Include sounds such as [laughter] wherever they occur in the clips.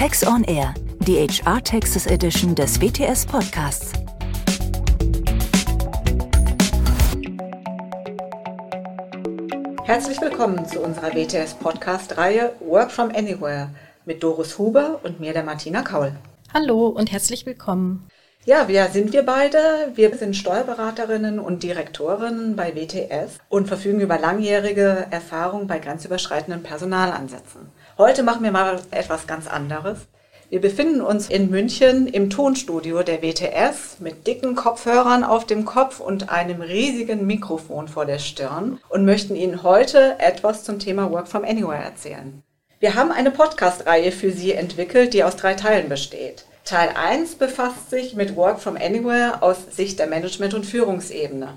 Tax on Air, die HR Texas Edition des WTS Podcasts. Herzlich willkommen zu unserer WTS Podcast-Reihe Work from Anywhere mit Doris Huber und mir, der Martina Kaul. Hallo und herzlich willkommen. Ja, wer sind wir beide? Wir sind Steuerberaterinnen und Direktorinnen bei WTS und verfügen über langjährige Erfahrung bei grenzüberschreitenden Personalansätzen. Heute machen wir mal etwas ganz anderes. Wir befinden uns in München im Tonstudio der WTS mit dicken Kopfhörern auf dem Kopf und einem riesigen Mikrofon vor der Stirn und möchten Ihnen heute etwas zum Thema Work from Anywhere erzählen. Wir haben eine Podcast-Reihe für Sie entwickelt, die aus drei Teilen besteht. Teil 1 befasst sich mit Work from Anywhere aus Sicht der Management- und Führungsebene.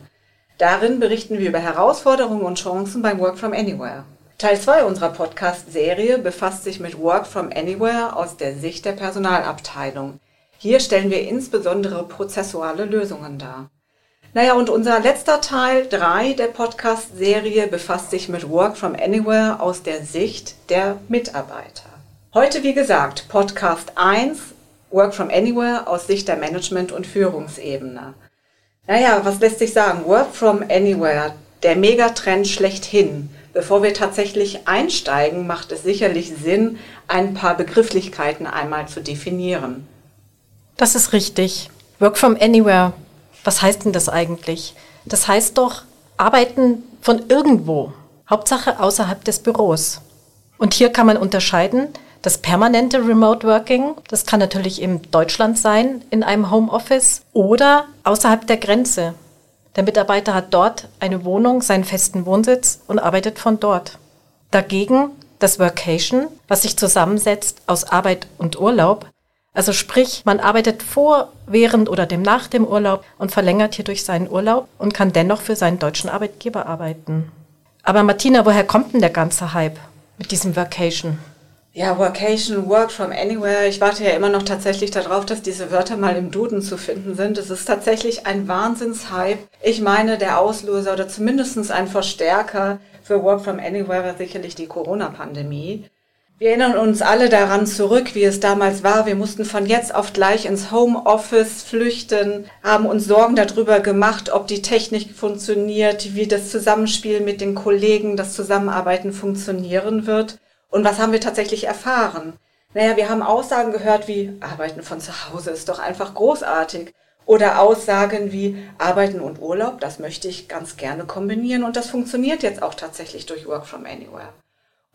Darin berichten wir über Herausforderungen und Chancen beim Work from Anywhere. Teil 2 unserer Podcast-Serie befasst sich mit Work from Anywhere aus der Sicht der Personalabteilung. Hier stellen wir insbesondere prozessuale Lösungen dar. Naja, und unser letzter Teil 3 der Podcast-Serie befasst sich mit Work from Anywhere aus der Sicht der Mitarbeiter. Heute, wie gesagt, Podcast 1 Work from Anywhere aus Sicht der Management- und Führungsebene. Naja, was lässt sich sagen? Work from Anywhere, der Megatrend schlechthin. Bevor wir tatsächlich einsteigen, macht es sicherlich Sinn, ein paar Begrifflichkeiten einmal zu definieren. Das ist richtig. Work from Anywhere. Was heißt denn das eigentlich? Das heißt doch arbeiten von irgendwo. Hauptsache außerhalb des Büros. Und hier kann man unterscheiden das permanente Remote Working, das kann natürlich in Deutschland sein, in einem Homeoffice oder außerhalb der Grenze. Der Mitarbeiter hat dort eine Wohnung, seinen festen Wohnsitz und arbeitet von dort. Dagegen das Workation, was sich zusammensetzt aus Arbeit und Urlaub. Also sprich, man arbeitet vor, während oder dem nach dem Urlaub und verlängert hierdurch seinen Urlaub und kann dennoch für seinen deutschen Arbeitgeber arbeiten. Aber Martina, woher kommt denn der ganze Hype mit diesem Workation? Ja, Workation, Work from Anywhere. Ich warte ja immer noch tatsächlich darauf, dass diese Wörter mal im Duden zu finden sind. Es ist tatsächlich ein Wahnsinnshype. Ich meine, der Auslöser oder zumindest ein Verstärker für Work from Anywhere war sicherlich die Corona-Pandemie. Wir erinnern uns alle daran zurück, wie es damals war. Wir mussten von jetzt auf gleich ins Homeoffice flüchten, haben uns Sorgen darüber gemacht, ob die Technik funktioniert, wie das Zusammenspiel mit den Kollegen, das Zusammenarbeiten funktionieren wird. Und was haben wir tatsächlich erfahren? Naja, wir haben Aussagen gehört wie, Arbeiten von zu Hause ist doch einfach großartig. Oder Aussagen wie, Arbeiten und Urlaub, das möchte ich ganz gerne kombinieren und das funktioniert jetzt auch tatsächlich durch Work from Anywhere.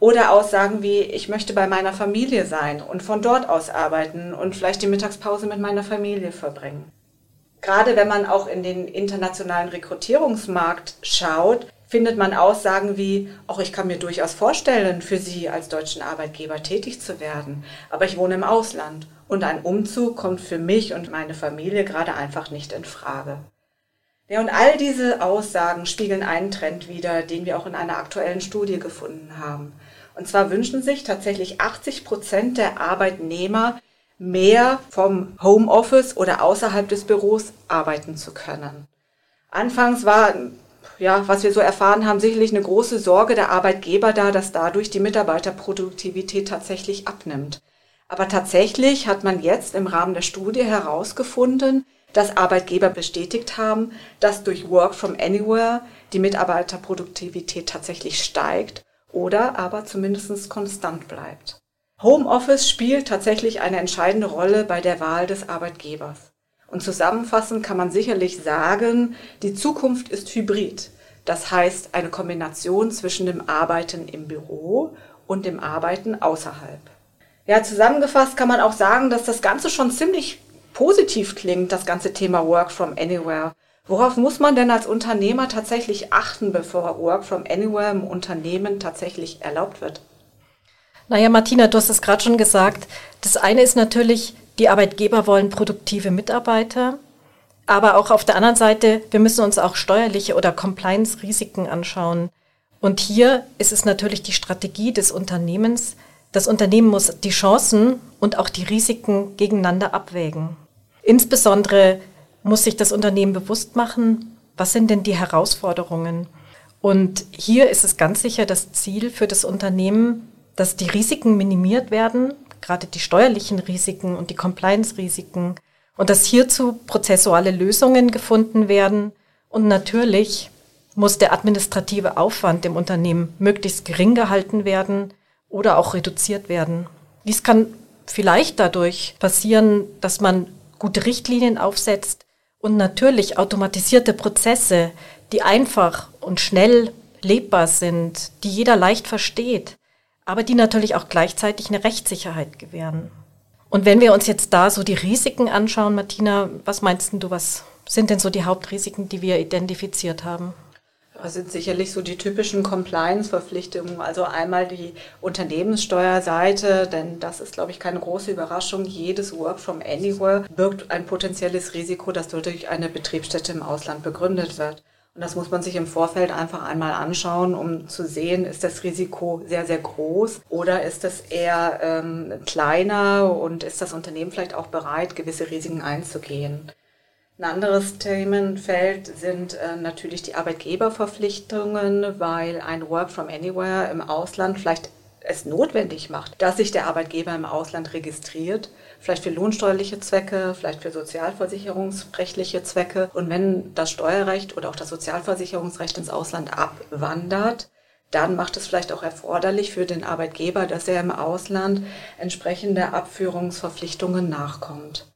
Oder Aussagen wie, ich möchte bei meiner Familie sein und von dort aus arbeiten und vielleicht die Mittagspause mit meiner Familie verbringen. Gerade wenn man auch in den internationalen Rekrutierungsmarkt schaut, findet man Aussagen wie, auch ich kann mir durchaus vorstellen, für Sie als deutschen Arbeitgeber tätig zu werden, aber ich wohne im Ausland und ein Umzug kommt für mich und meine Familie gerade einfach nicht in Frage. Ja, und all diese Aussagen spiegeln einen Trend wider, den wir auch in einer aktuellen Studie gefunden haben. Und zwar wünschen sich tatsächlich 80 Prozent der Arbeitnehmer, mehr vom Homeoffice oder außerhalb des Büros arbeiten zu können. Anfangs war ja, was wir so erfahren haben, sicherlich eine große Sorge der Arbeitgeber da, dass dadurch die Mitarbeiterproduktivität tatsächlich abnimmt. Aber tatsächlich hat man jetzt im Rahmen der Studie herausgefunden, dass Arbeitgeber bestätigt haben, dass durch Work from Anywhere die Mitarbeiterproduktivität tatsächlich steigt oder aber zumindest konstant bleibt. Homeoffice spielt tatsächlich eine entscheidende Rolle bei der Wahl des Arbeitgebers. Und zusammenfassend kann man sicherlich sagen, die Zukunft ist hybrid. Das heißt eine Kombination zwischen dem Arbeiten im Büro und dem Arbeiten außerhalb. Ja, zusammengefasst kann man auch sagen, dass das Ganze schon ziemlich positiv klingt, das ganze Thema Work from Anywhere. Worauf muss man denn als Unternehmer tatsächlich achten, bevor Work from Anywhere im Unternehmen tatsächlich erlaubt wird? Naja, Martina, du hast es gerade schon gesagt. Das eine ist natürlich, die Arbeitgeber wollen produktive Mitarbeiter. Aber auch auf der anderen Seite, wir müssen uns auch steuerliche oder Compliance-Risiken anschauen. Und hier ist es natürlich die Strategie des Unternehmens. Das Unternehmen muss die Chancen und auch die Risiken gegeneinander abwägen. Insbesondere muss sich das Unternehmen bewusst machen, was sind denn die Herausforderungen? Und hier ist es ganz sicher das Ziel für das Unternehmen, dass die Risiken minimiert werden, gerade die steuerlichen Risiken und die Compliance-Risiken und dass hierzu prozessuale Lösungen gefunden werden. Und natürlich muss der administrative Aufwand im Unternehmen möglichst gering gehalten werden oder auch reduziert werden. Dies kann vielleicht dadurch passieren, dass man gute Richtlinien aufsetzt und natürlich automatisierte Prozesse, die einfach und schnell lebbar sind, die jeder leicht versteht, aber die natürlich auch gleichzeitig eine Rechtssicherheit gewähren. Und wenn wir uns jetzt da so die Risiken anschauen, Martina, was meinst du, was sind denn so die Hauptrisiken, die wir identifiziert haben? Das sind sicherlich so die typischen Compliance-Verpflichtungen. Also einmal die Unternehmenssteuerseite, denn das ist, glaube ich, keine große Überraschung. Jedes Work from Anywhere birgt ein potenzielles Risiko, das durch eine Betriebsstätte im Ausland begründet wird. Und das muss man sich im Vorfeld einfach einmal anschauen, um zu sehen, ist das Risiko sehr, sehr groß oder ist es eher ähm, kleiner und ist das Unternehmen vielleicht auch bereit, gewisse Risiken einzugehen. Ein anderes Themenfeld sind äh, natürlich die Arbeitgeberverpflichtungen, weil ein Work from Anywhere im Ausland vielleicht es notwendig macht, dass sich der Arbeitgeber im Ausland registriert, vielleicht für lohnsteuerliche Zwecke, vielleicht für sozialversicherungsrechtliche Zwecke. Und wenn das Steuerrecht oder auch das Sozialversicherungsrecht ins Ausland abwandert, dann macht es vielleicht auch erforderlich für den Arbeitgeber, dass er im Ausland entsprechende Abführungsverpflichtungen nachkommt.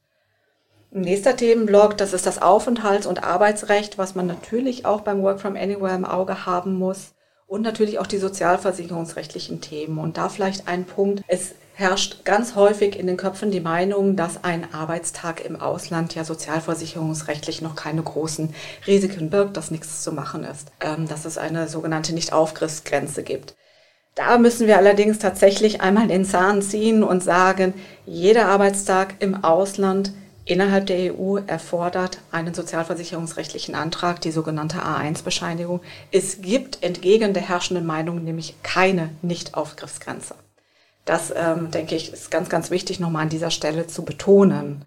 Nächster Themenblock, das ist das Aufenthalts- und Arbeitsrecht, was man natürlich auch beim Work from Anywhere im Auge haben muss. Und natürlich auch die sozialversicherungsrechtlichen Themen. Und da vielleicht ein Punkt. Es herrscht ganz häufig in den Köpfen die Meinung, dass ein Arbeitstag im Ausland ja sozialversicherungsrechtlich noch keine großen Risiken birgt, dass nichts zu machen ist, ähm, dass es eine sogenannte Nicht-Aufgriffsgrenze gibt. Da müssen wir allerdings tatsächlich einmal den Zahn ziehen und sagen, jeder Arbeitstag im Ausland innerhalb der EU erfordert einen sozialversicherungsrechtlichen Antrag, die sogenannte A1-Bescheinigung. Es gibt entgegen der herrschenden Meinung nämlich keine Nicht-Aufgriffsgrenze. Das, ähm, denke ich, ist ganz, ganz wichtig nochmal an dieser Stelle zu betonen.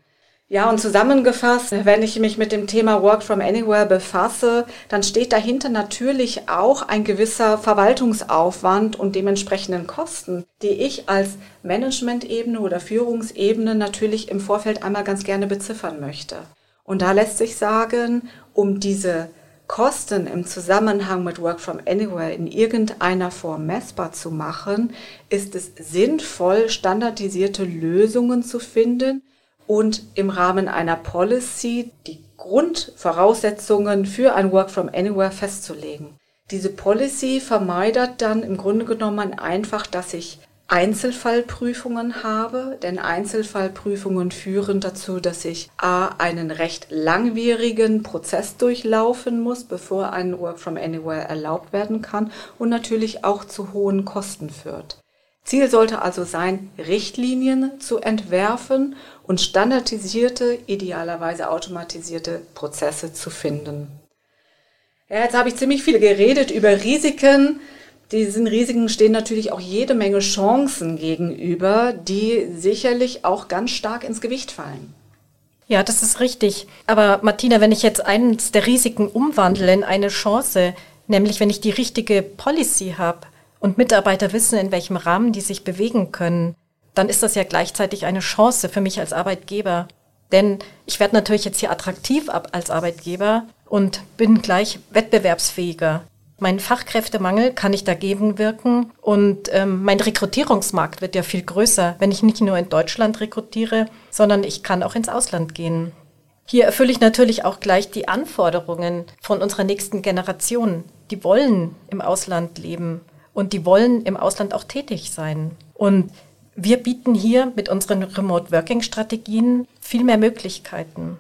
Ja, und zusammengefasst, wenn ich mich mit dem Thema Work from Anywhere befasse, dann steht dahinter natürlich auch ein gewisser Verwaltungsaufwand und dementsprechenden Kosten, die ich als Management-Ebene oder Führungsebene natürlich im Vorfeld einmal ganz gerne beziffern möchte. Und da lässt sich sagen, um diese Kosten im Zusammenhang mit Work from Anywhere in irgendeiner Form messbar zu machen, ist es sinnvoll, standardisierte Lösungen zu finden, und im Rahmen einer Policy die Grundvoraussetzungen für ein Work from Anywhere festzulegen. Diese Policy vermeidet dann im Grunde genommen einfach, dass ich Einzelfallprüfungen habe, denn Einzelfallprüfungen führen dazu, dass ich a einen recht langwierigen Prozess durchlaufen muss, bevor ein Work from Anywhere erlaubt werden kann und natürlich auch zu hohen Kosten führt. Ziel sollte also sein, Richtlinien zu entwerfen und standardisierte, idealerweise automatisierte Prozesse zu finden. Ja, jetzt habe ich ziemlich viel geredet über Risiken. Diesen Risiken stehen natürlich auch jede Menge Chancen gegenüber, die sicherlich auch ganz stark ins Gewicht fallen. Ja, das ist richtig. Aber Martina, wenn ich jetzt eines der Risiken umwandle in eine Chance, nämlich wenn ich die richtige Policy habe, und Mitarbeiter wissen, in welchem Rahmen die sich bewegen können, dann ist das ja gleichzeitig eine Chance für mich als Arbeitgeber. Denn ich werde natürlich jetzt hier attraktiv ab als Arbeitgeber und bin gleich wettbewerbsfähiger. Mein Fachkräftemangel kann ich dagegen wirken und ähm, mein Rekrutierungsmarkt wird ja viel größer, wenn ich nicht nur in Deutschland rekrutiere, sondern ich kann auch ins Ausland gehen. Hier erfülle ich natürlich auch gleich die Anforderungen von unserer nächsten Generation. Die wollen im Ausland leben und die wollen im Ausland auch tätig sein. Und wir bieten hier mit unseren Remote Working Strategien viel mehr Möglichkeiten.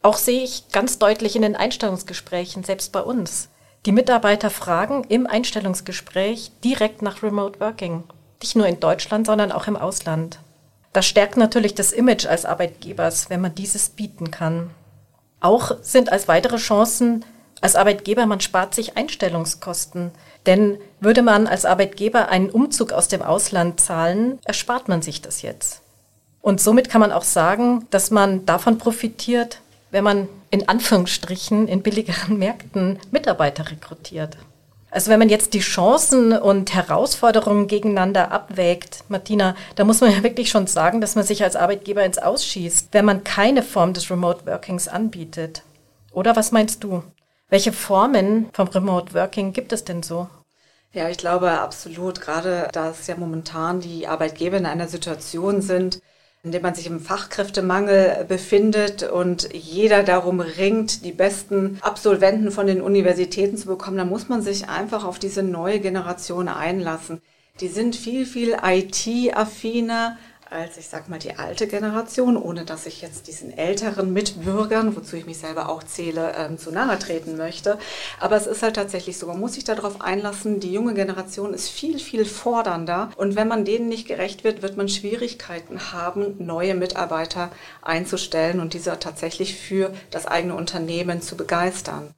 Auch sehe ich ganz deutlich in den Einstellungsgesprächen, selbst bei uns. Die Mitarbeiter fragen im Einstellungsgespräch direkt nach Remote Working. Nicht nur in Deutschland, sondern auch im Ausland. Das stärkt natürlich das Image als Arbeitgebers, wenn man dieses bieten kann. Auch sind als weitere Chancen als Arbeitgeber, man spart sich Einstellungskosten. Denn würde man als Arbeitgeber einen Umzug aus dem Ausland zahlen, erspart man sich das jetzt. Und somit kann man auch sagen, dass man davon profitiert, wenn man in Anführungsstrichen in billigeren [laughs] Märkten Mitarbeiter rekrutiert. Also wenn man jetzt die Chancen und Herausforderungen gegeneinander abwägt, Martina, da muss man ja wirklich schon sagen, dass man sich als Arbeitgeber ins Ausschießt, wenn man keine Form des Remote Workings anbietet. Oder was meinst du? Welche Formen vom Remote Working gibt es denn so? Ja, ich glaube absolut, gerade dass ja momentan die Arbeitgeber in einer Situation sind, in dem man sich im Fachkräftemangel befindet und jeder darum ringt, die besten Absolventen von den Universitäten zu bekommen, dann muss man sich einfach auf diese neue Generation einlassen. Die sind viel, viel IT-affiner, als, ich sag mal, die alte Generation, ohne dass ich jetzt diesen älteren Mitbürgern, wozu ich mich selber auch zähle, ähm, zu nahe treten möchte. Aber es ist halt tatsächlich so, man muss sich darauf einlassen, die junge Generation ist viel, viel fordernder. Und wenn man denen nicht gerecht wird, wird man Schwierigkeiten haben, neue Mitarbeiter einzustellen und diese tatsächlich für das eigene Unternehmen zu begeistern.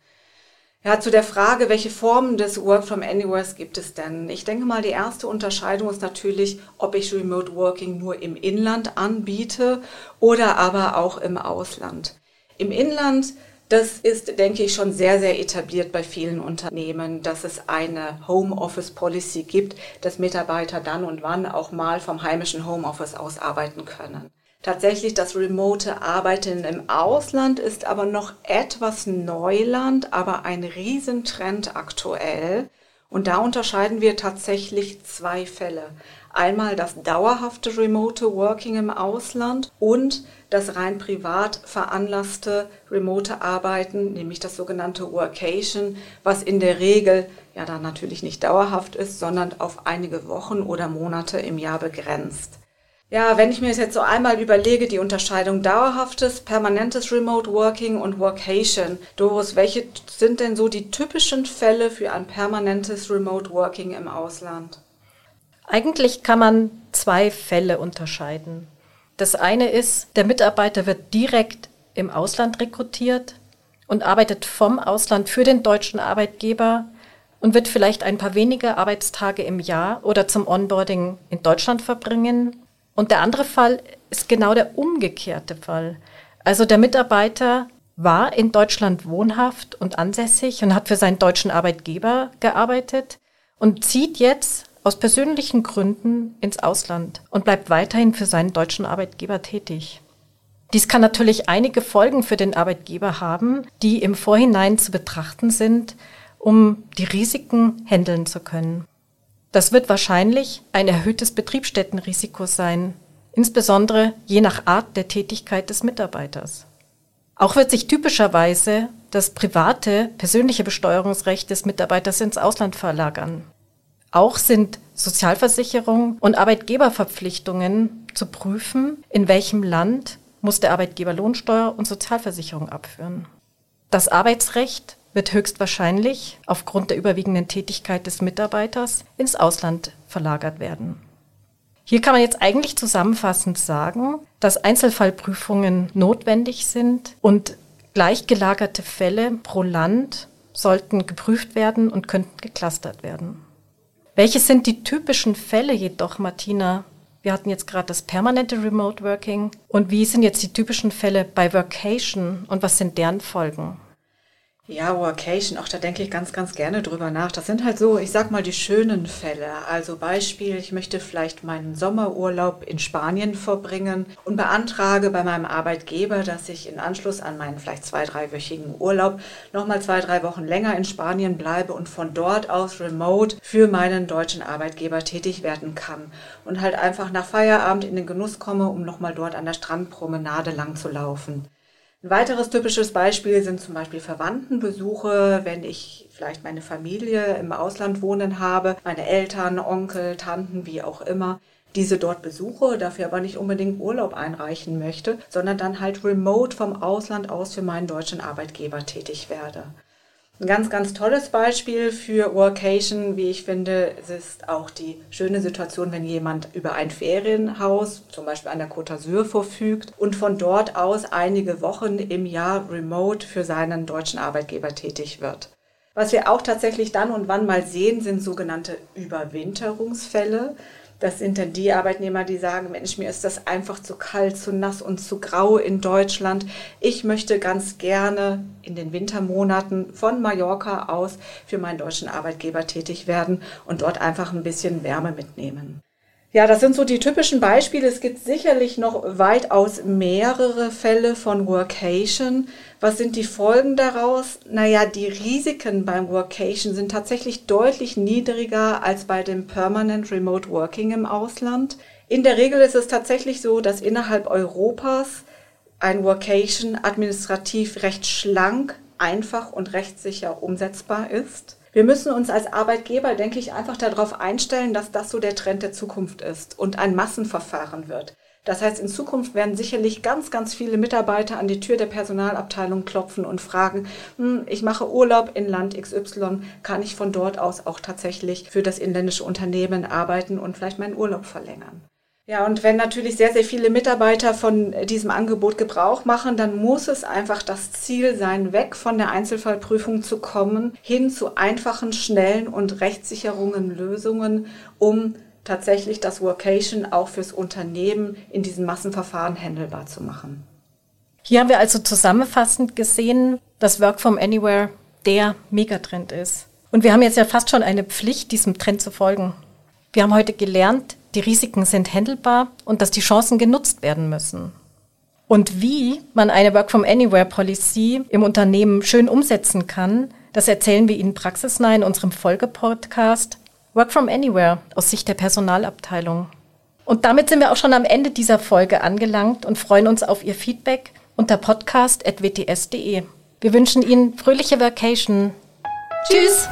Ja, zu der Frage, welche Formen des Work from Anywhere gibt es denn? Ich denke mal, die erste Unterscheidung ist natürlich, ob ich Remote Working nur im Inland anbiete oder aber auch im Ausland. Im Inland, das ist, denke ich, schon sehr, sehr etabliert bei vielen Unternehmen, dass es eine Homeoffice Policy gibt, dass Mitarbeiter dann und wann auch mal vom heimischen Homeoffice aus arbeiten können. Tatsächlich das remote Arbeiten im Ausland ist aber noch etwas Neuland, aber ein Riesentrend aktuell. Und da unterscheiden wir tatsächlich zwei Fälle. Einmal das dauerhafte remote Working im Ausland und das rein privat veranlasste remote Arbeiten, nämlich das sogenannte Workation, was in der Regel ja dann natürlich nicht dauerhaft ist, sondern auf einige Wochen oder Monate im Jahr begrenzt. Ja, wenn ich mir jetzt so einmal überlege, die Unterscheidung dauerhaftes, permanentes Remote Working und Workation. Doris, welche sind denn so die typischen Fälle für ein permanentes Remote Working im Ausland? Eigentlich kann man zwei Fälle unterscheiden. Das eine ist, der Mitarbeiter wird direkt im Ausland rekrutiert und arbeitet vom Ausland für den deutschen Arbeitgeber und wird vielleicht ein paar wenige Arbeitstage im Jahr oder zum Onboarding in Deutschland verbringen und der andere Fall ist genau der umgekehrte Fall. Also der Mitarbeiter war in Deutschland wohnhaft und ansässig und hat für seinen deutschen Arbeitgeber gearbeitet und zieht jetzt aus persönlichen Gründen ins Ausland und bleibt weiterhin für seinen deutschen Arbeitgeber tätig. Dies kann natürlich einige Folgen für den Arbeitgeber haben, die im Vorhinein zu betrachten sind, um die Risiken handeln zu können. Das wird wahrscheinlich ein erhöhtes Betriebsstättenrisiko sein, insbesondere je nach Art der Tätigkeit des Mitarbeiters. Auch wird sich typischerweise das private, persönliche Besteuerungsrecht des Mitarbeiters ins Ausland verlagern. Auch sind Sozialversicherung und Arbeitgeberverpflichtungen zu prüfen, in welchem Land muss der Arbeitgeber Lohnsteuer und Sozialversicherung abführen. Das Arbeitsrecht wird höchstwahrscheinlich aufgrund der überwiegenden Tätigkeit des Mitarbeiters ins Ausland verlagert werden. Hier kann man jetzt eigentlich zusammenfassend sagen, dass Einzelfallprüfungen notwendig sind und gleichgelagerte Fälle pro Land sollten geprüft werden und könnten geclustert werden. Welche sind die typischen Fälle jedoch, Martina? Wir hatten jetzt gerade das permanente Remote Working. Und wie sind jetzt die typischen Fälle bei Workation und was sind deren Folgen? Ja, Workation, auch da denke ich ganz, ganz gerne drüber nach. Das sind halt so, ich sag mal, die schönen Fälle. Also Beispiel, ich möchte vielleicht meinen Sommerurlaub in Spanien verbringen und beantrage bei meinem Arbeitgeber, dass ich in Anschluss an meinen vielleicht zwei, dreiwöchigen Urlaub nochmal zwei, drei Wochen länger in Spanien bleibe und von dort aus remote für meinen deutschen Arbeitgeber tätig werden kann. Und halt einfach nach Feierabend in den Genuss komme, um nochmal dort an der Strandpromenade lang zu laufen. Ein weiteres typisches Beispiel sind zum Beispiel Verwandtenbesuche, wenn ich vielleicht meine Familie im Ausland wohnen habe, meine Eltern, Onkel, Tanten, wie auch immer, diese dort besuche, dafür aber nicht unbedingt Urlaub einreichen möchte, sondern dann halt remote vom Ausland aus für meinen deutschen Arbeitgeber tätig werde. Ein ganz, ganz tolles Beispiel für Workation, wie ich finde, ist auch die schöne Situation, wenn jemand über ein Ferienhaus, zum Beispiel an der Côte d'Azur, verfügt und von dort aus einige Wochen im Jahr remote für seinen deutschen Arbeitgeber tätig wird. Was wir auch tatsächlich dann und wann mal sehen, sind sogenannte Überwinterungsfälle. Das sind dann die Arbeitnehmer, die sagen, Mensch, mir ist das einfach zu kalt, zu nass und zu grau in Deutschland. Ich möchte ganz gerne in den Wintermonaten von Mallorca aus für meinen deutschen Arbeitgeber tätig werden und dort einfach ein bisschen Wärme mitnehmen. Ja, das sind so die typischen Beispiele. Es gibt sicherlich noch weitaus mehrere Fälle von Workation. Was sind die Folgen daraus? Naja, die Risiken beim Workation sind tatsächlich deutlich niedriger als bei dem Permanent Remote Working im Ausland. In der Regel ist es tatsächlich so, dass innerhalb Europas ein Workation administrativ recht schlank, einfach und rechtssicher umsetzbar ist. Wir müssen uns als Arbeitgeber, denke ich, einfach darauf einstellen, dass das so der Trend der Zukunft ist und ein Massenverfahren wird. Das heißt, in Zukunft werden sicherlich ganz, ganz viele Mitarbeiter an die Tür der Personalabteilung klopfen und fragen, hm, ich mache Urlaub in Land XY, kann ich von dort aus auch tatsächlich für das inländische Unternehmen arbeiten und vielleicht meinen Urlaub verlängern? Ja, und wenn natürlich sehr, sehr viele Mitarbeiter von diesem Angebot Gebrauch machen, dann muss es einfach das Ziel sein, weg von der Einzelfallprüfung zu kommen, hin zu einfachen, schnellen und rechtssicherungen Lösungen, um tatsächlich das Workation auch fürs Unternehmen in diesem Massenverfahren handelbar zu machen. Hier haben wir also zusammenfassend gesehen, dass Work from Anywhere der Megatrend ist. Und wir haben jetzt ja fast schon eine Pflicht, diesem Trend zu folgen. Wir haben heute gelernt, die Risiken sind handelbar und dass die Chancen genutzt werden müssen. Und wie man eine Work from Anywhere Policy im Unternehmen schön umsetzen kann, das erzählen wir Ihnen praxisnah in unserem Folgepodcast Work from Anywhere aus Sicht der Personalabteilung. Und damit sind wir auch schon am Ende dieser Folge angelangt und freuen uns auf Ihr Feedback unter podcast.wts.de. Wir wünschen Ihnen fröhliche Vacation. Tschüss!